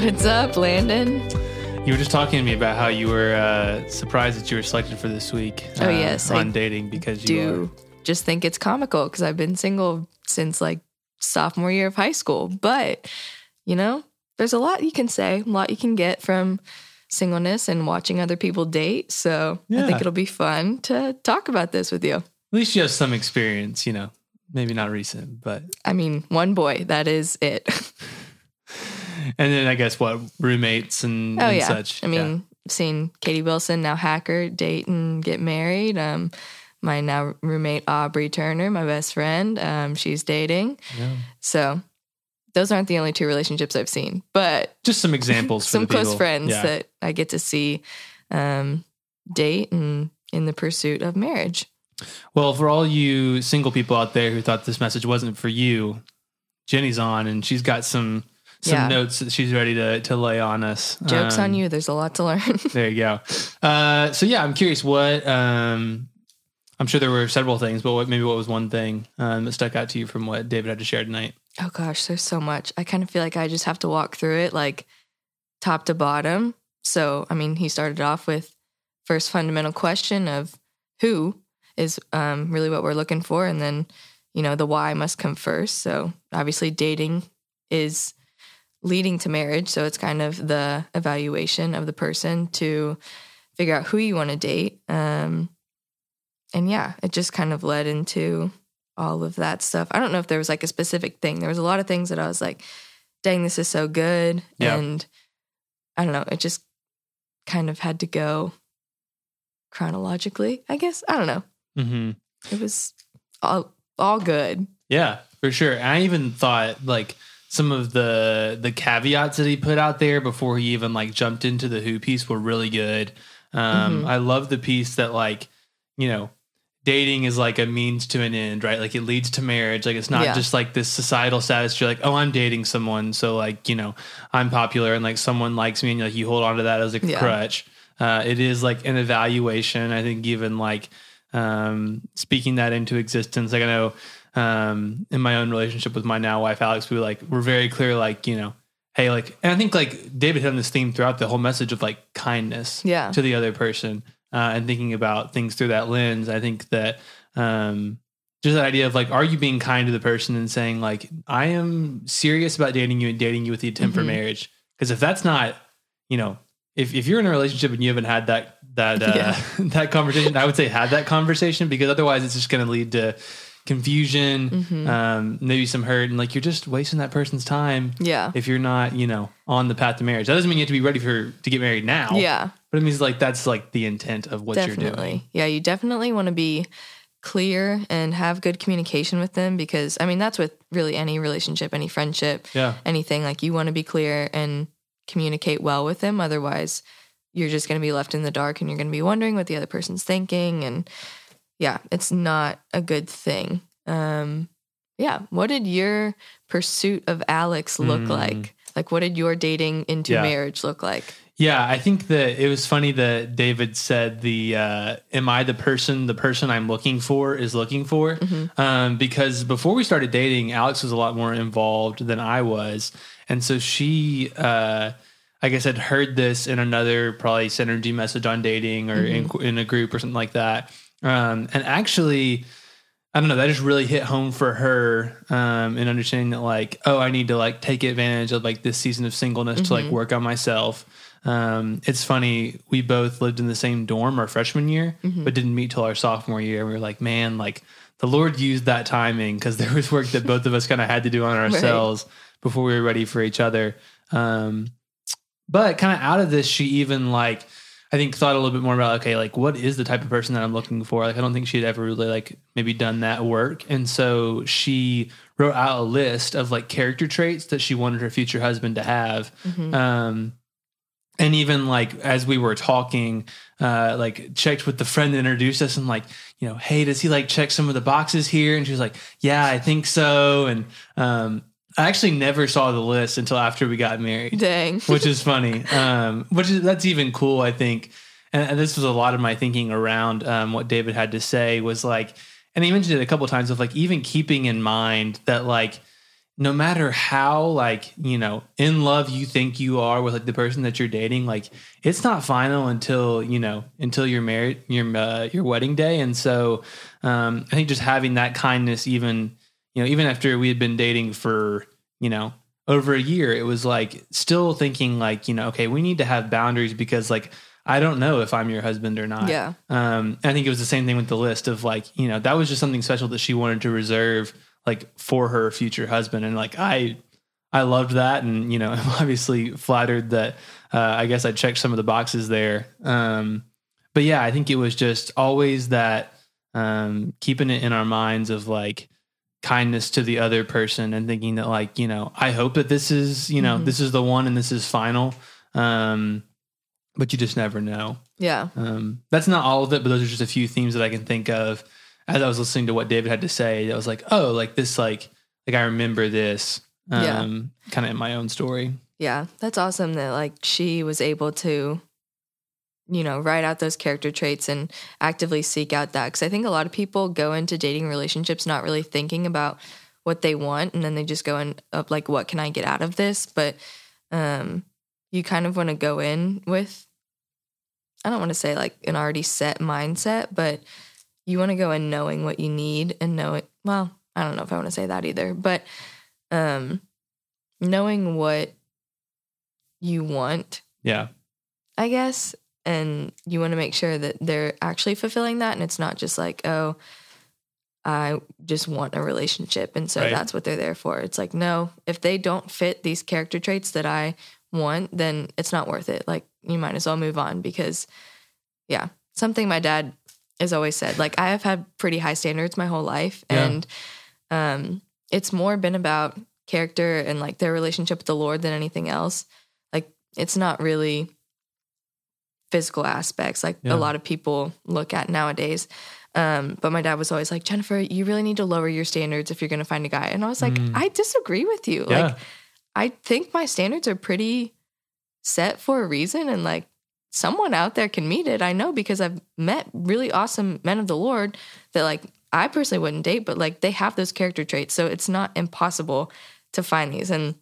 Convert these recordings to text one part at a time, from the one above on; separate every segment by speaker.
Speaker 1: What's up, Landon?
Speaker 2: You were just talking to me about how you were uh, surprised that you were selected for this week.
Speaker 1: Oh,
Speaker 2: uh,
Speaker 1: yes,
Speaker 2: on
Speaker 1: I
Speaker 2: dating because you
Speaker 1: Do just think it's comical because I've been single since like sophomore year of high school. But, you know, there's a lot you can say, a lot you can get from singleness and watching other people date. So I think it'll be fun to talk about this with you.
Speaker 2: At least you have some experience, you know. Maybe not recent, but
Speaker 1: I mean, one boy, that is it.
Speaker 2: and then I guess what roommates and,
Speaker 1: oh,
Speaker 2: and
Speaker 1: yeah.
Speaker 2: such.
Speaker 1: I mean, seen Katie Wilson, now hacker, date and get married. Um, my now roommate Aubrey Turner, my best friend, um, she's dating.
Speaker 2: Yeah. Yeah.
Speaker 1: So those aren't the only two relationships I've seen, but
Speaker 2: just some examples. for
Speaker 1: some close
Speaker 2: people.
Speaker 1: friends
Speaker 2: Yeah.
Speaker 1: that I get to see um, date and in the pursuit of marriage.
Speaker 2: Well, for all you single people out there who thought this message wasn't for you, Jenny's on and she's got some some
Speaker 1: Yeah.
Speaker 2: notes that she's ready to to lay on us.
Speaker 1: Jokes on
Speaker 2: Um,
Speaker 1: you. There's a lot to learn.
Speaker 2: There you go. Uh, so yeah, I'm curious what. Um, I'm sure there were several things, but what maybe what was one thing um, that stuck out to you from what David had to share tonight?
Speaker 1: oh gosh, there's so much. I kind of feel like I just have to walk through it like top to bottom. So, I mean, he started off with first fundamental question of who is um, really what we're looking for, and then you know the why must come first. So, obviously, dating is leading to marriage. So it's kind of the evaluation of the person to figure out who you want to date. Um, and yeah, it just kind of led into all of that stuff. I don't know if there was like a specific thing. There was a lot of things that I was like, dang, this is so good.
Speaker 2: Yeah.
Speaker 1: And I don't know, it just kind of had to go chronologically, I guess. I don't know.
Speaker 2: Mm-hmm.
Speaker 1: It was all all good.
Speaker 2: Yeah, for sure. And I even thought like some of the the caveats that he put out there before he even like jumped into the Who piece were really good. Um,
Speaker 1: Mhm.
Speaker 2: I love the piece that like you know dating is like a means to an end, right? Like it leads to marriage. Like it's not
Speaker 1: Yeah.
Speaker 2: just like this societal status. You're like, oh, I'm dating someone, so like you know I'm popular and like someone likes me, and like you hold on to that as a
Speaker 1: Yeah.
Speaker 2: crutch. Uh, it is like an evaluation. I think even like um, speaking that into existence. Like I know um, in my own relationship with my now wife Alex, we were like we're very clear, like you know, hey, like, and I think like David hit on this theme throughout the whole message of like kindness,
Speaker 1: Yeah.
Speaker 2: to the other person, uh, and thinking about things through that lens. I think that um, just that idea of like, are you being kind to the person and saying like, I am serious about dating you and dating you with the intent for
Speaker 1: Mhm.
Speaker 2: marriage? Because if that's not, you know, if if you're in a relationship and you haven't had that that uh,
Speaker 1: Yeah.
Speaker 2: that conversation, I would say have that conversation because otherwise it's just going to lead to confusion,
Speaker 1: Mhm.
Speaker 2: um, maybe some hurt, and like you're just wasting that person's time
Speaker 1: Yeah.
Speaker 2: if you're not, you know, on the path to marriage. That doesn't mean you have to be ready for to get married now.
Speaker 1: Yeah.
Speaker 2: but it means like that's like the intent of what you're doing.
Speaker 1: Yeah, you definitely want to be clear and have good communication with them because I mean that's with really any relationship, any friendship,
Speaker 2: Yeah,
Speaker 1: anything like you want to be clear and communicate well with them otherwise you're just going to be left in the dark and you're going to be wondering what the other person's thinking and yeah, it's not a good thing. Um yeah, what did your pursuit of Alex look
Speaker 2: Mm.
Speaker 1: like? Like what did your dating into
Speaker 2: Yeah.
Speaker 1: marriage look like?
Speaker 2: yeah. I think that it was funny that David said the uh, "Am I the person the person I'm looking for is looking for?"
Speaker 1: Mm-hmm.
Speaker 2: Um, because before we started dating, Alex was a lot more involved than I was, and so she. Uh, I guess I'd heard this in another probably synergy message on dating or in, in a group or something like that. Um, and actually, I don't know, that just really hit home for her um, in understanding that, like, oh, I need to like take advantage of like this season of singleness to like work on myself. Um, it's funny, we both lived in the same dorm our freshman year, but didn't meet till our sophomore year. We were like, man, like the Lord used that timing because there was work that both of us kind of had to do on ourselves before we were ready for each other. Um, but kind of out of this, she even like I think thought a little bit more about okay, like what is the type of person that I'm looking for? Like I don't think she'd ever really like maybe done that work, and so she wrote out a list of like character traits that she wanted her future husband to have. Um, and even like as we were talking, uh, like checked with the friend that introduced us and like, you know, hey, does he like check some of the boxes here? And she was like, yeah, I think so. And um, I actually never saw the list until after we got married
Speaker 1: Dang.
Speaker 2: which is funny. Um, which is that's even cool, I think. And, and this was a lot of my thinking around um, what David had to say was like, and he mentioned it a couple of times of like even keeping in mind that like no matter how like you know in love you think you are with like the person that you're dating like it's not final until you know until you're married your uh, your wedding day and so um i think just having that kindness even you know even after we had been dating for you know over a year it was like still thinking like you know okay we need to have boundaries because like I don't know if I'm your husband or not.
Speaker 1: Yeah.
Speaker 2: Um, I think it was the same thing with the list of like, you know, that was just something special that she wanted to reserve like for her future husband. And like, I, I loved that. And, you know, I'm obviously flattered that, uh, I guess I checked some of the boxes there. Um, but yeah, I think it was just always that, um, keeping it in our minds of like, kindness to the other person and thinking that like you know i hope that this is you know
Speaker 1: Mhm.
Speaker 2: this is the one and this is final um but you just never know
Speaker 1: Yeah.
Speaker 2: um that's not all of it but those are just a few themes that i can think of as i was listening to what david had to say i was like oh like this like like i remember this
Speaker 1: Yeah.
Speaker 2: um kind of in my own story
Speaker 1: Yeah. That's awesome that like she was able to, you know, write out those character traits and actively seek out that. Cause I think a lot of people go into dating relationships not really thinking about what they want and then they just go in up like, what can I get out of this? But um you kind of want to go in with I don't want to say like an already set mindset, but you want to go in knowing what you need and know it well, I don't know if I want to say that either, but um knowing what you want,
Speaker 2: yeah
Speaker 1: I guess, and you want to make sure that they're actually fulfilling that and it's not just like, oh, I just want a relationship and so
Speaker 2: Right.
Speaker 1: that's what they're there for. It's like, no, if they don't fit these character traits that I want, then it's not worth it. Like you might as well move on because yeah, something my dad has always said. Like I have had pretty high standards my whole life
Speaker 2: Yeah.
Speaker 1: and um it's more been about character and like their relationship with the Lord than anything else. Like it's not really physical aspects like
Speaker 2: Yeah.
Speaker 1: a lot of people look at nowadays. Um, but my dad was always like, Jennifer, you really need to lower your standards if you're going to find a guy. And I was like,
Speaker 2: Mm.
Speaker 1: I disagree with you.
Speaker 2: yeah
Speaker 1: Like, I think my standards are pretty set for a reason. And like, someone out there can meet it. I know because I've met really awesome men of the Lord that like I personally wouldn't date, but like they have those character traits. So it's not impossible to find these. And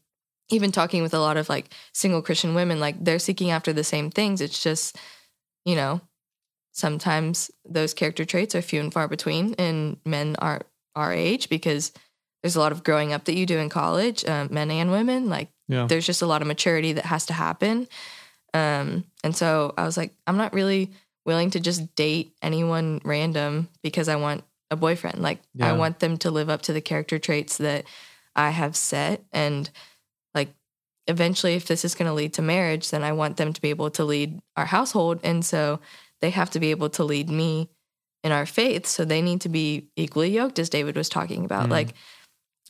Speaker 1: even talking with a lot of like single Christian women, like they're seeking after the same things. It's just, you know, sometimes those character traits are few and far between in men our our age because there's a lot of growing up that you do in college, um, men and women. Like
Speaker 2: yeah
Speaker 1: there's just a lot of maturity that has to happen. Um, and so I was like, I'm not really willing to just date anyone random because I want a boyfriend. Like
Speaker 2: Yeah.
Speaker 1: I want them to live up to the character traits that I have set. And eventually, if this is going to lead to marriage, then I want them to be able to lead our household. And so they have to be able to lead me in our faith. So they need to be equally yoked, as David was talking about.
Speaker 2: Mm.
Speaker 1: Like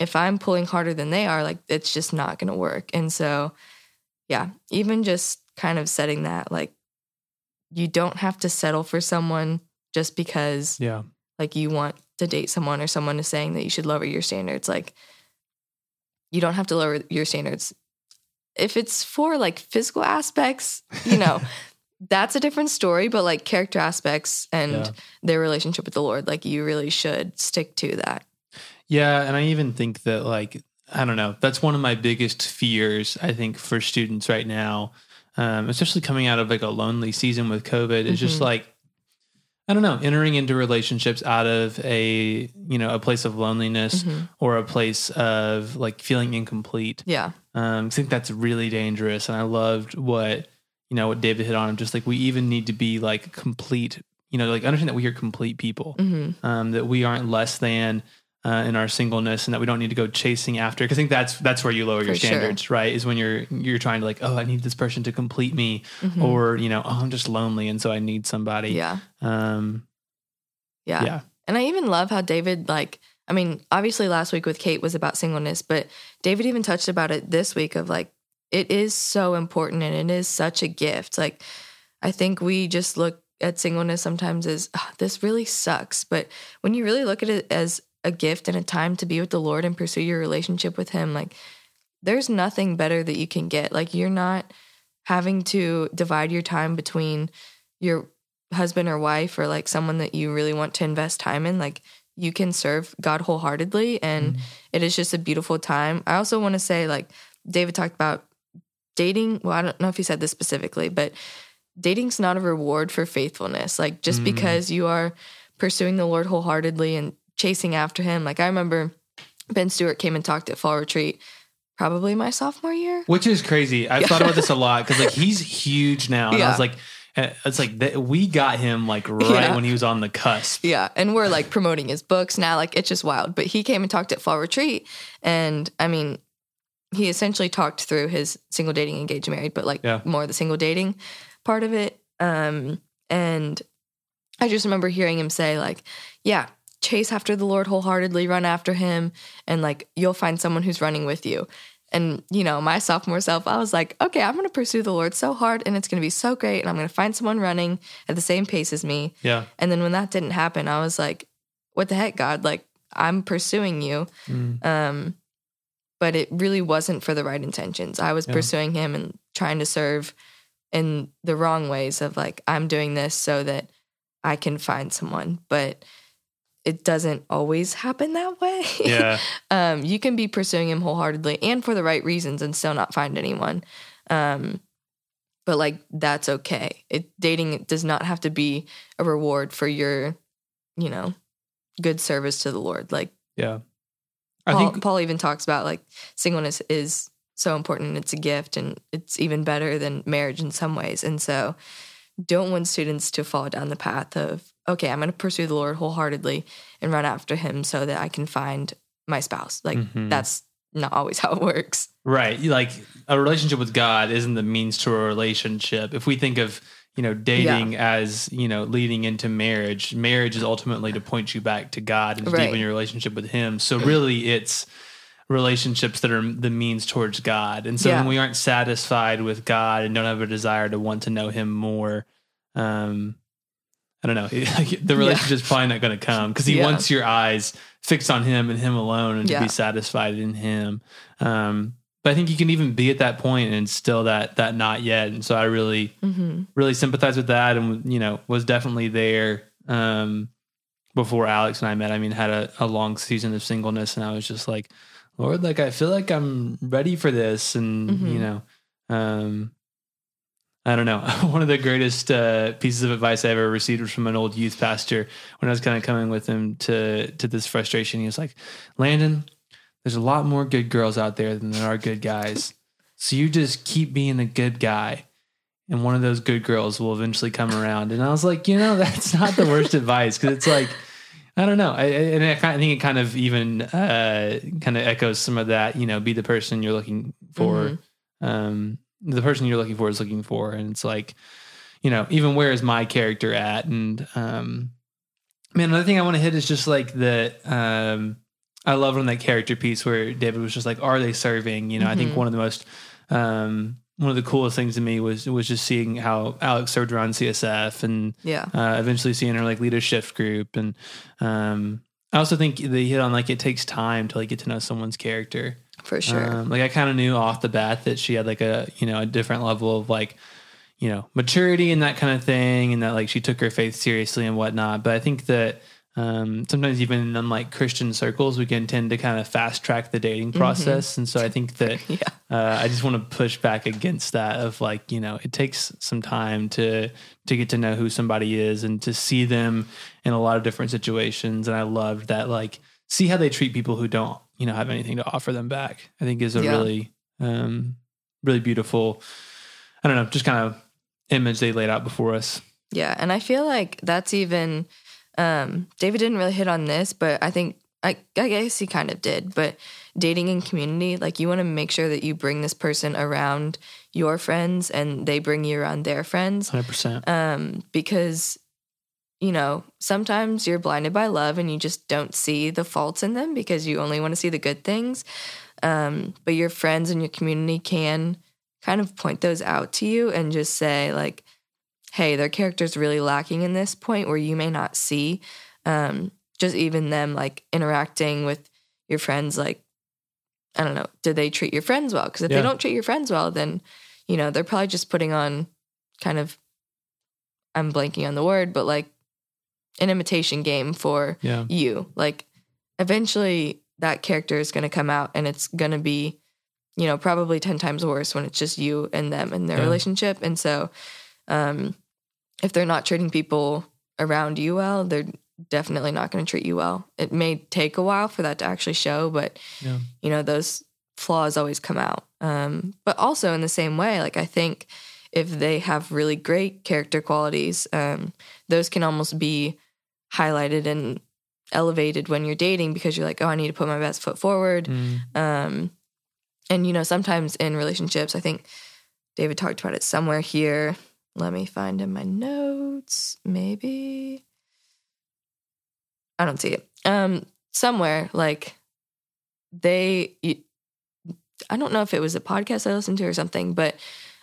Speaker 1: if I'm pulling harder than they are, like it's just not going to work. And so, yeah, even just kind of setting that, like, you don't have to settle for someone just because
Speaker 2: yeah
Speaker 1: like you want to date someone or someone is saying that you should lower your standards like you don't have to lower your standards if it's for like physical aspects you know that's a different story but like character aspects and
Speaker 2: Yeah.
Speaker 1: their relationship with the lord like you really should stick to that
Speaker 2: Yeah, and I even think that like I don't know, that's one of my biggest fears. I think for students right now, um, especially coming out of like a lonely season with COVID, is just
Speaker 1: Mhm.
Speaker 2: like I don't know, entering into relationships out of a you know a place of loneliness
Speaker 1: Mhm.
Speaker 2: or a place of like feeling incomplete.
Speaker 1: yeah
Speaker 2: Um, I think that's really dangerous, and I loved what you know what David hit on. Just like we even need to be like complete, you know, like understand that we are complete people
Speaker 1: hmm
Speaker 2: um, that we aren't less than uh, in our singleness and that we don't need to go chasing after because I think that's that's where you lower your
Speaker 1: For sure.
Speaker 2: standards right is when you're you're trying to like oh I need this person to complete me
Speaker 1: Mhm.
Speaker 2: or you know oh I'm just lonely and so I need somebody
Speaker 1: yeah
Speaker 2: um
Speaker 1: yeah
Speaker 2: yeah
Speaker 1: And I even love how David, like, I mean, obviously last week with Kate was about singleness, but David even touched about it this week of like, it is so important and it is such a gift. Like, I think we just look at singleness sometimes as "Ah, this really sucks. But when you really look at it as a gift and a time to be with the Lord and pursue your relationship with Him, like, there's nothing better that you can get. Like, you're not having to divide your time between your husband or wife or like someone that you really want to invest time in like you can serve God wholeheartedly and
Speaker 2: Mhm.
Speaker 1: it is just a beautiful time. I also want to say like David talked about dating, well I don't know if he said this specifically, but dating's not a reward for faithfulness. Like just
Speaker 2: Mhm.
Speaker 1: because you are pursuing the Lord wholeheartedly and chasing after him. Like I remember Ben Stuart came and talked at fall retreat probably my sophomore year.
Speaker 2: Which is crazy. I've
Speaker 1: Yeah.
Speaker 2: thought about this a lot because like he's huge now, and I
Speaker 1: Yeah.
Speaker 2: was like, it's like that we got him like right
Speaker 1: Yeah.
Speaker 2: when he was on the cusp.
Speaker 1: Yeah, and we're like promoting his books now. Like it's just wild. But he came and talked at fall retreat, and I mean, he essentially talked through his single dating, engaged, married, but like
Speaker 2: Yeah.
Speaker 1: more the single dating part of it. Um, and I just remember hearing him say like, "Yeah, chase after the Lord wholeheartedly, run after Him, and like you'll find someone who's running with you." And you know, my sophomore self, I was like, "Okay, I'm going to pursue the Lord so hard, and it's going to be so great, and I'm going to find someone running at the same pace as me."
Speaker 2: Yeah.
Speaker 1: And then when that didn't happen, I was like, what the heck, God? Like, I'm pursuing you.
Speaker 2: Mm.
Speaker 1: Um, but it really wasn't for the right intentions. I was
Speaker 2: Yeah.
Speaker 1: pursuing him and trying to serve in the wrong ways of like, I'm doing this so that I can find someone. But it doesn't always happen that way.
Speaker 2: Yeah.
Speaker 1: um, you can be pursuing him wholeheartedly and for the right reasons and still not find anyone. Um, but like that's okay. It dating does not have to be a reward for your, you know, good service to the Lord. Like
Speaker 2: yeah. I
Speaker 1: Paul,
Speaker 2: think
Speaker 1: Paul even talks about like singleness is so important. It's a gift and it's even better than marriage in some ways. And so don't want students to fall down the path of, okay, I'm going to pursue the Lord wholeheartedly and run after him so that I can find my spouse. Like
Speaker 2: Mhm.
Speaker 1: that's not always how it works.
Speaker 2: Right. Like a relationship with God isn't the means to a relationship. If we think of, you know, dating as, you know, leading into marriage, marriage is ultimately to point you back to God and to
Speaker 1: Right.
Speaker 2: deepen your relationship with Him. So really it's relationships that are the means towards God. And so
Speaker 1: Yeah.
Speaker 2: when we aren't satisfied with God and don't have a desire to want to know Him more, um, I don't know. the relationship's probably not going to come because He
Speaker 1: Yeah.
Speaker 2: wants your eyes fixed on Him and Him alone and to be satisfied in Him. Um, but I think you can even be at that point and still that that not yet. And so I really
Speaker 1: hmm
Speaker 2: really sympathize with that, and you know was definitely there um, before Alex and I met. I mean, had a, a long season of singleness, and I was just like, Lord, like I feel like I'm ready for this, and
Speaker 1: Mhm.
Speaker 2: you know, um, I don't know. One of the greatest uh, pieces of advice I ever received was from an old youth pastor when I was kind of coming with him to to this frustration. He was like, Landon, there's a lot more good girls out there than there are good guys. So you just keep being a good guy, and one of those good girls will eventually come around. And I was like, you know, that's not the worst advice because it's like, I don't know. I, I- and I, kind think it kind of even uh, kind of echoes some of that. You know, be the person you're looking for. Um, the person you're looking for is looking for, and it's like, you know, even where is my character at? And um, man, another thing I want to hit is just like the um, I love on that character piece where David was just like, are they serving? You know, I think
Speaker 1: Mhm.
Speaker 2: one of the most um, one of the coolest things to me was was just seeing how Alex served around CSF and
Speaker 1: Yeah.
Speaker 2: uh, eventually seeing her like lead a shift group and um, I also think they hit on like it takes time to like get to know someone's character.
Speaker 1: For sure.
Speaker 2: Um, like I kind of knew off the bat that she had like a you know a different level of like you know maturity and that kind of thing, and that like she took her faith seriously and whatnot. But I think that um, sometimes even in like Christian circles, we can tend to kind of fast track the dating process, and so I think that
Speaker 1: yeah.
Speaker 2: uh, I just want to push back against that of like you know it takes some time to to get to know who somebody is and to see them in a lot of different situations. And I loved that like see how they treat people who don't you know have anything to offer them back. I think is a
Speaker 1: Yeah.
Speaker 2: really um really beautiful I don't know just kind of image they laid out before us.
Speaker 1: Yeah, and I feel like that's even um David didn't really hit on this, but I think I I guess he kind of did, but dating in community, like you want to make sure that you bring this person around your friends and they bring you around their friends
Speaker 2: 100%
Speaker 1: um because you know, sometimes you're blinded by love and you just don't see the faults in them because you only want to see the good things. Um, but your friends and your community can kind of point those out to you and just say, like, hey, their character's really lacking in this point where you may not see. Um, just even them like interacting with your friends, like, I don't know, do they treat your friends well? Because if
Speaker 2: Yeah.
Speaker 1: they don't treat your friends well, then, you know, they're probably just putting on kind of, I'm blanking on the word, but like an imitation game for
Speaker 2: Yeah.
Speaker 1: you. Like eventually that character is going to come out and it's going to be, you know, probably 10 times worse when it's just you and them and their
Speaker 2: Yeah.
Speaker 1: relationship. And so, um, if they're not treating people around you well, they're definitely not going to treat you well. It may take a while for that to actually show, but
Speaker 2: Yeah.
Speaker 1: you know, those flaws always come out. Um, but also in the same way, like I think if they have really great character qualities, um, those can almost be highlighted and elevated when you're dating because you're like, oh, I need to put my best foot forward.
Speaker 2: Mm.
Speaker 1: Um, and you know, sometimes in relationships, I think David talked about it somewhere here. Let me find in my notes, maybe. I don't see it. Um, somewhere like they, I don't know if it was a podcast I listened to or something, but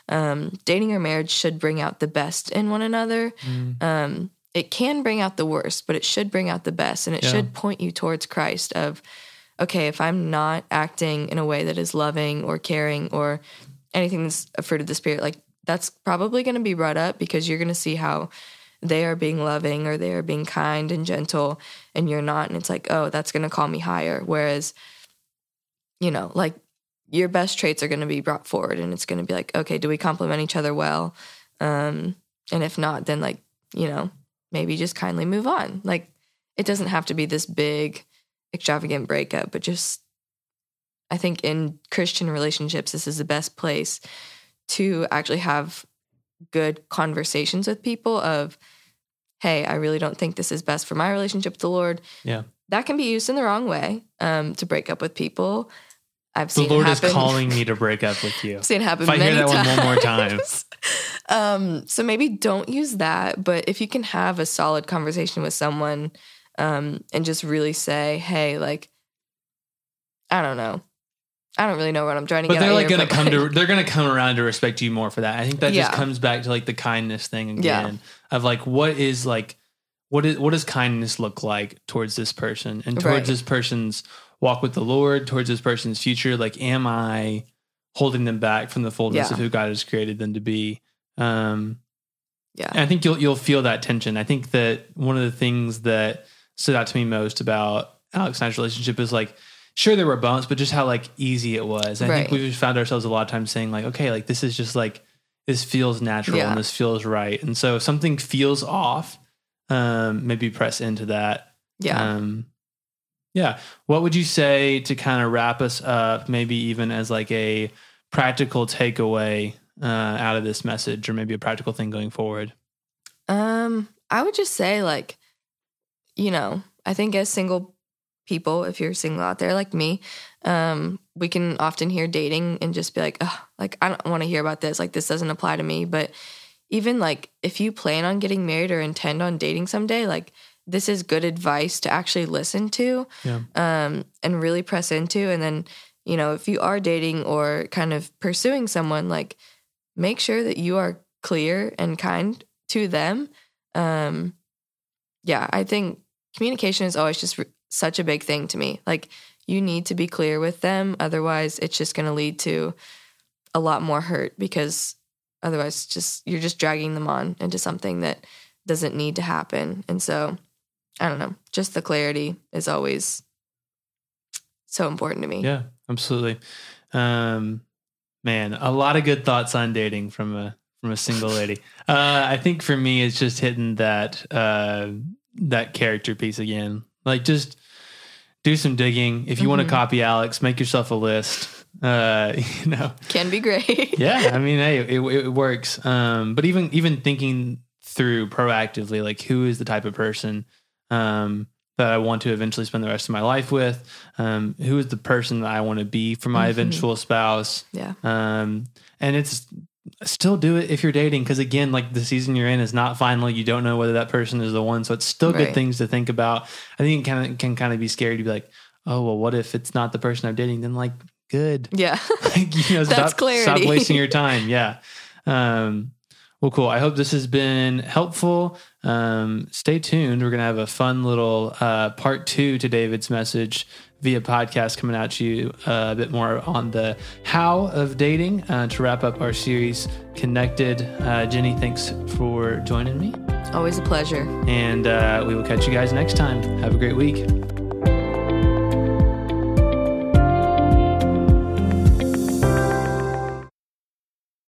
Speaker 1: um, dating or marriage should bring out the best in one another.
Speaker 2: Mm.
Speaker 1: Um, it can bring out the worst, but it should bring out the best, and it
Speaker 2: Yeah.
Speaker 1: should point you towards Christ. Of okay, if I'm not acting in a way that is loving or caring or anything that's a fruit of the spirit, like that's probably going to be brought up because you're going to see how they are being loving or they are being kind and gentle, and you're not, and it's like, oh, that's going to call me higher. Whereas, you know, like your best traits are going to be brought forward, and it's going to be like, okay, do we complement each other well? Um, and if not, then like you know, maybe just kindly move on. Like it doesn't have to be this big extravagant breakup, but just I think in Christian relationships this is the best place to actually have good conversations with people of hey, I really don't think this is best for my relationship with the Lord.
Speaker 2: Yeah.
Speaker 1: That can be used in the wrong way um, to break up with people. I've
Speaker 2: The
Speaker 1: seen
Speaker 2: Lord
Speaker 1: it
Speaker 2: is calling me to break up with you.
Speaker 1: I've seen it happen
Speaker 2: If I
Speaker 1: many
Speaker 2: hear that
Speaker 1: times.
Speaker 2: one one more time.
Speaker 1: um, so maybe don't use that, but if you can have a solid conversation with someone um, and just really say, hey, like, I don't know. I don't really know what I'm trying to
Speaker 2: But
Speaker 1: get
Speaker 2: they're
Speaker 1: at
Speaker 2: like gonna
Speaker 1: but,
Speaker 2: come to they're gonna come around to respect you more for that. I think that just comes back to like the kindness thing
Speaker 1: Yeah.
Speaker 2: again of like what is like what is what does kindness look like towards this person and towards
Speaker 1: Right.
Speaker 2: this person's walk with the Lord, towards this person's future. Like, am I holding them back from the fullness
Speaker 1: Yeah.
Speaker 2: of who God has created them to be? Um,
Speaker 1: yeah.
Speaker 2: and I think you'll you'll feel that tension. I think that one of the things that stood out to me most about Alex and I's relationship is like, sure there were bumps, but just how like easy it was. I
Speaker 1: Right.
Speaker 2: think we've found ourselves a lot of times saying like, okay, like this is just like this feels natural
Speaker 1: Yeah.
Speaker 2: and this feels right. And so if something feels off, um, maybe press into that.
Speaker 1: Yeah.
Speaker 2: Um, yeah. What would you say to kind of wrap us up, maybe even as like a practical takeaway uh, out of this message, or maybe a practical thing going forward?
Speaker 1: Um, I would just say like, you know, I think as single people, if you're single out there like me, um, we can often hear dating and just be like, oh, like I don't want to hear about this. Like this doesn't apply to me. But even like if you plan on getting married or intend on dating someday, like this is good advice to actually listen to
Speaker 2: Yeah.
Speaker 1: um, and really press into. And then, you know, if you are dating or kind of pursuing someone, like make sure that you are clear and kind to them. Um, yeah, I think communication is always just r- such a big thing to me. Like, you need to be clear with them. Otherwise, it's just going to lead to a lot more hurt because otherwise, just you're just dragging them on into something that doesn't need to happen. And so, I don't know, just the clarity is always so important to me.
Speaker 2: Yeah, absolutely. Um, man, a lot of good thoughts on dating from a from a single lady. Uh, I think for me, it's just hitting that uh, that character piece again. Like, just do some digging. If you want to copy Alex, make yourself a list. Uh, you know,
Speaker 1: Can be great.
Speaker 2: yeah. I mean, hey, it, it works. Um, but even even thinking through proactively, like who is the type of person um, that I want to eventually spend the rest of my life with? Um, who is the person that I want to be for my
Speaker 1: Mhm.
Speaker 2: eventual spouse?
Speaker 1: yeah.
Speaker 2: Um, and it's still do it if you're dating because again, like the season you're in is not final. You don't know whether that person is the one, so it's still good things to think about. I think it kind of can kind of be scary to be like, oh well, what if it's not the person I'm dating? Then like, good
Speaker 1: Yeah.
Speaker 2: like, you know,
Speaker 1: That's
Speaker 2: stop,
Speaker 1: clarity.
Speaker 2: Stop wasting your time. Yeah. Um, Well, cool. I hope this has been helpful. Um, stay tuned. We're going to have a fun little uh, part two to David's message via podcast coming out to you uh, a bit more on the how of dating uh, to wrap up our series connected. Uh, Jenny, thanks for joining me.
Speaker 1: Always a pleasure.
Speaker 2: And uh, we will catch you guys next time. Have a great week.